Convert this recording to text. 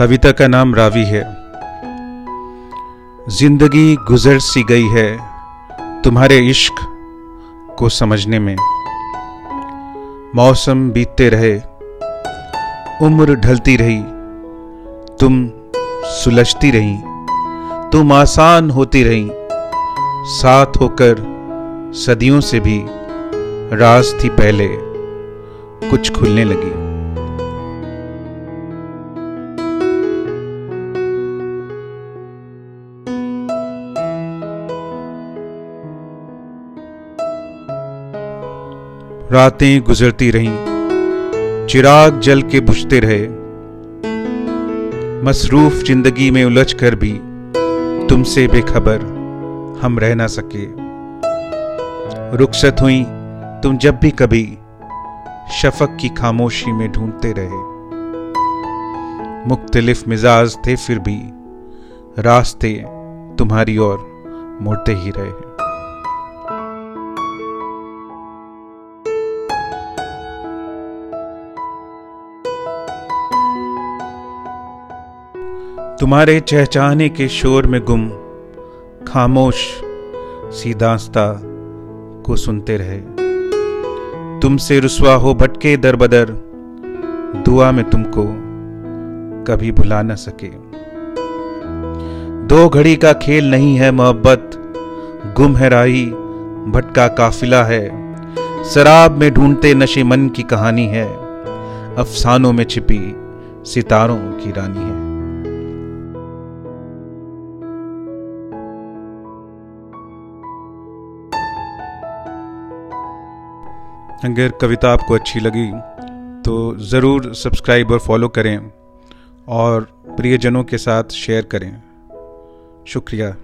कविता का नाम रावी है। ज़िंदगी गुजर सी गई है तुम्हारे इश्क को समझने में। मौसम बीतते रहे, उम्र ढलती रही, तुम सुलझती रही, तुम आसान होती रही, साथ होकर सदियों से भी राज थी पहले, कुछ खुलने लगी। रातें गुजरती रहीं, चिराग जल के बुझते रहे। मसरूफ ज़िंदगी में उलझ कर भी तुमसे बेखबर हम रह ना सके। रुखसत हुई तुम जब भी कभी, शफक की खामोशी में ढूंढते रहे। मुख्तलिफ़ मिजाज थे फिर भी, रास्ते तुम्हारी ओर मुड़ते ही रहे। तुम्हारे चहचाने के शोर में गुम, खामोश सीधास्ता को सुनते रहे। तुमसे रुसवा हो भटके दर बदर, दुआ में तुमको कभी भुला न सके। दो घड़ी का खेल नहीं है मोहब्बत, गुम है राही भटका काफिला है। शराब में ढूंढते नशे मन की कहानी है, अफसानों में छिपी सितारों की रानी है। अगर कविता आपको अच्छी लगी तो ज़रूर सब्सक्राइब और फॉलो करें और प्रियजनों के साथ शेयर करें। शुक्रिया।